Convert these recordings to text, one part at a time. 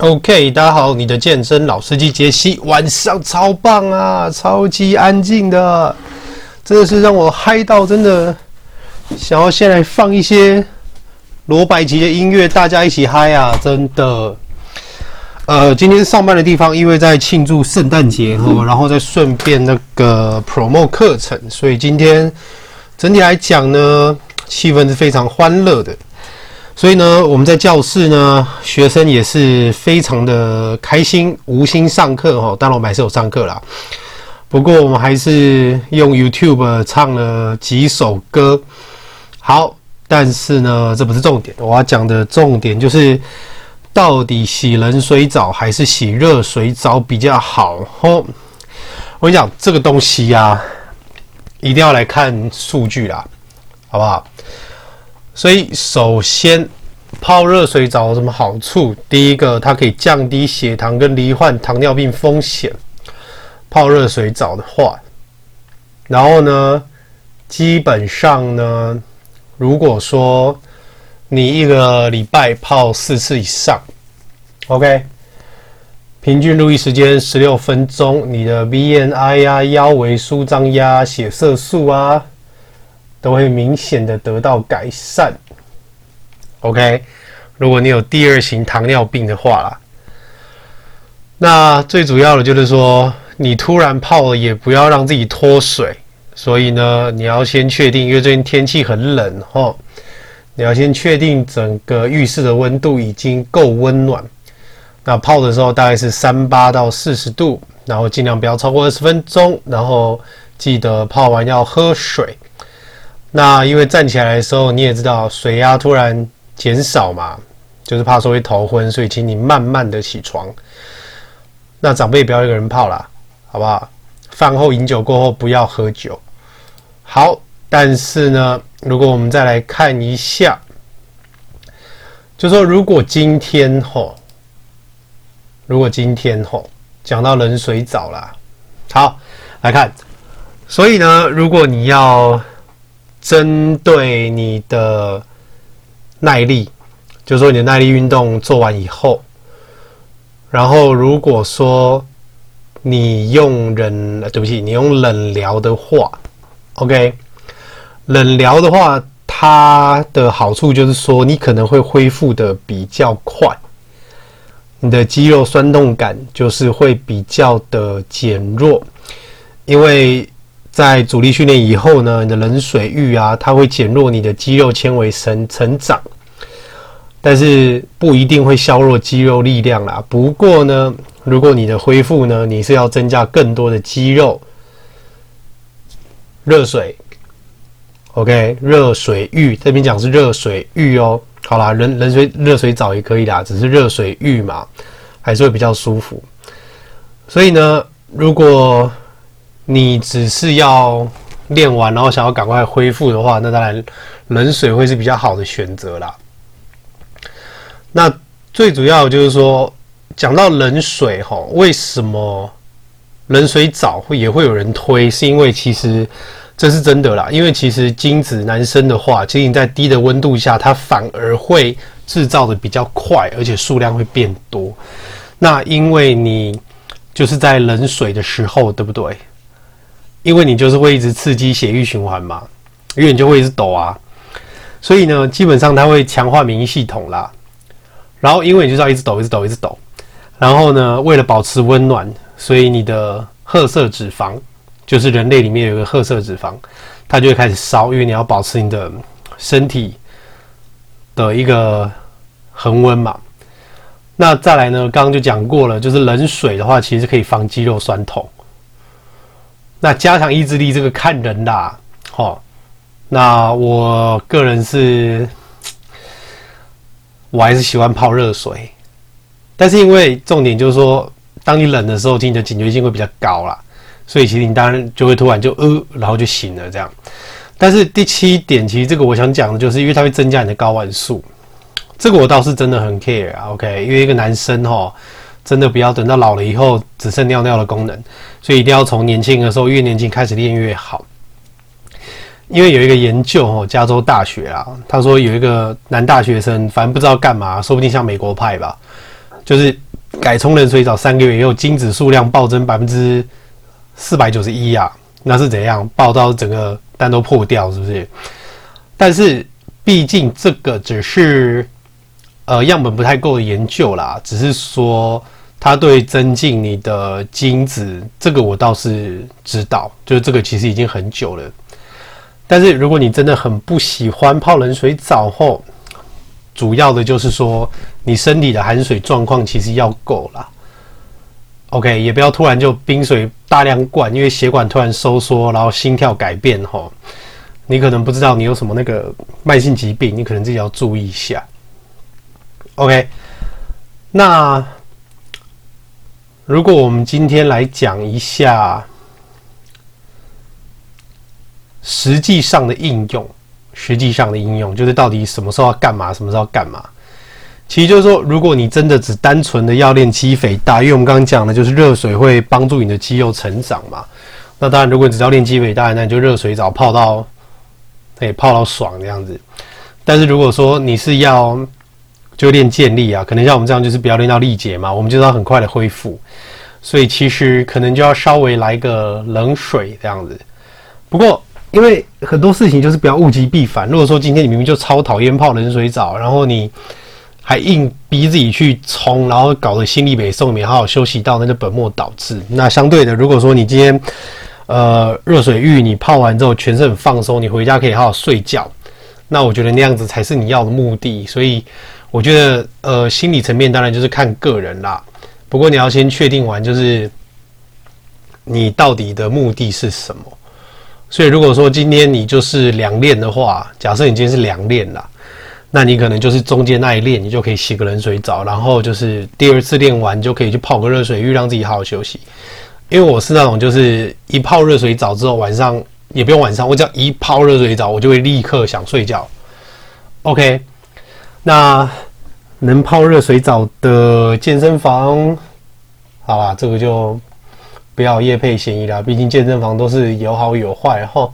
OK，大家好，你的健身老司机杰西，晚上超棒啊，超级安静的，真的是让我嗨到，真的想要先来放一些罗百吉的音乐，大家一起嗨啊，真的。呃，今天上班的地方，因为在庆祝圣诞节哦，然后再顺便那个 promote 课程，所以今天整体来讲呢，气氛是非常欢乐的。所以呢，我们在教室呢，学生也是非常的开心，无心上课哈。当然我们还是有上课啦，不过我们还是用 YouTube 唱了几首歌。好，但是呢，这不是重点，我要讲的重点就是，到底洗冷水澡还是洗热水澡比较好？哦，我跟你讲，这个东西呀、一定要来看数据啦，好不好？所以，首先泡热水澡有什么好处？第一个，它可以降低血糖跟罹患糖尿病风险。泡热水澡的话，然后呢，基本上呢，如果说你一个礼拜泡四次以上，OK，平均入浴时间十六分钟，你的 BNI 呀、腰围舒张压、血色素啊。都会明显的得到改善。OK，如果你有第二型糖尿病的话啦，那最主要的就是说，你突然泡了也不要让自己脱水。所以呢，你要先确定，因为最近天气很冷哈，你要先确定整个浴室的温度已经够温暖。那泡的时候大概是三八到四十度，然后尽量不要超过二十分钟，然后记得泡完要喝水。那因为站起来的时候，你也知道水压突然减少嘛，就是怕说会头昏，所以请你慢慢的起床。那长辈不要一个人泡啦，好不好？饭后饮酒过后不要喝酒。好，但是呢，如果我们再来看一下，就说如果今天吼，如果今天吼讲到冷水澡啦，好，来看，所以呢，如果你要针对你的耐力，就是说你的耐力运动做完以后，然后如果说你用冷，对不起，你用冷疗的话，OK，冷疗的话，它的好处就是说你可能会恢复的比较快，你的肌肉酸痛感就是会比较的减弱，因为。在阻力训练以后呢，你的冷水浴啊，它会减弱你的肌肉纤维成成长，但是不一定会削弱肌肉力量啦。不过呢，如果你的恢复呢，你是要增加更多的肌肉，热水，OK，热水浴这边讲是热水浴哦。好啦，冷冷水热水澡也可以啦，只是热水浴嘛，还是会比较舒服。所以呢，如果你只是要练完，然后想要赶快恢复的话，那当然冷水会是比较好的选择啦。那最主要就是说，讲到冷水哈，为什么冷水澡会也会有人推？是因为其实这是真的啦。因为其实精子男生的话，其实你在低的温度下，它反而会制造的比较快，而且数量会变多。那因为你就是在冷水的时候，对不对？因为你就是会一直刺激血液循环嘛，因为你就会一直抖啊，所以呢，基本上它会强化免疫系统啦。然后因为你就是要一直抖，一直抖，一直抖，然后呢，为了保持温暖，所以你的褐色脂肪，就是人类里面有一个褐色脂肪，它就会开始烧，因为你要保持你的身体的一个恒温嘛。那再来呢，刚刚就讲过了，就是冷水的话，其实可以防肌肉酸痛。那加强意志力这个看人啦，齁。那我个人是，我还是喜欢泡热水，但是因为重点就是说，当你冷的时候，其实你的警觉性会比较高啦，所以其实你当然就会突然就呃，然后就醒了这样。但是第七点，其实这个我想讲的就是，因为它会增加你的睾丸素，这个我倒是真的很 care 啊，OK，因为一个男生齁。真的不要等到老了以后只剩尿尿的功能，所以一定要从年轻的时候越年轻开始练越好。因为有一个研究哦，加州大学啊，他说有一个男大学生，反正不知道干嘛，说不定像美国派吧，就是改冲冷水澡三个月以后，精子数量暴增百分之四百九十一啊，那是怎样？爆到整个蛋都破掉，是不是？但是毕竟这个只是呃样本不太够的研究啦，只是说它对增进你的精子，这个我倒是知道，就是这个其实已经很久了。但是如果你真的很不喜欢泡冷水澡后，主要的就是说，你身体的含水状况其实要够啦。OK，也不要突然就冰水大量灌，因为血管突然收缩，然后心跳改变吼，你可能不知道你有什么那个慢性疾病，你可能自己要注意一下。OK，那如果我们今天来讲一下实际上的应用。实际上的应用就是到底什么时候要干嘛，什么时候要干嘛？其实就是说，如果你真的只单纯的要练肌肥大，因为我们刚刚讲的就是热水会帮助你的肌肉成长嘛。那当然，如果你只要练肌肥大，那你就热水澡泡到，哎，泡到爽这样子。但是如果说你是要就练健力啊，可能像我们这样就是不要练到力竭嘛，我们就要很快的恢复，所以其实可能就要稍微来个冷水这样子。不过，因为很多事情就是不要物极必反。如果说今天你明明就超讨厌泡冷水澡，然后你还硬逼自己去冲，然后搞得心里美受，没好好休息到，那就本末倒置。那相对的，如果说你今天呃热水浴你泡完之后全身很放松，你回家可以好好睡觉，那我觉得那样子才是你要的目的。所以我觉得呃心理层面当然就是看个人啦。不过你要先确定完，就是你到底的目的是什么。所以，如果说今天你就是两练的话，假设你今天是两练啦，那你可能就是中间那一练，你就可以洗个冷水澡，然后就是第二次练完就可以去泡个热水浴，让自己好好休息。因为我是那种就是一泡热水澡之后，晚上也不用晚上，我只要一泡热水澡，我就会立刻想睡觉。OK，那能泡热水澡的健身房，好啦，这个就。不要业配嫌疑啦，毕竟健身房都是有好有坏哈。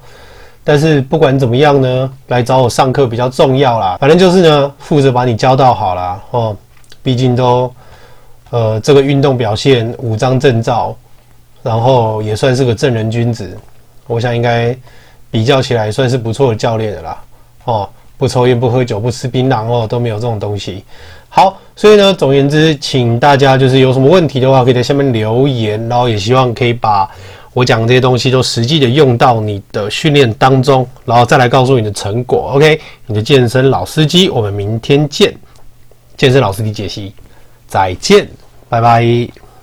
但是不管怎么样呢，来找我上课比较重要啦。反正就是呢，负责把你教到好啦。哦。毕竟都呃这个运动表现五张证照，然后也算是个正人君子。我想应该比较起来算是不错的教练的啦。哦，不抽烟不喝酒不吃槟榔哦，都没有这种东西。好，所以呢，总而言之，请大家就是有什么问题的话，可以在下面留言，然后也希望可以把我讲的这些东西都实际的用到你的训练当中，然后再来告诉你的成果。OK，你的健身老司机，我们明天见。健身老司机解析，再见，拜拜。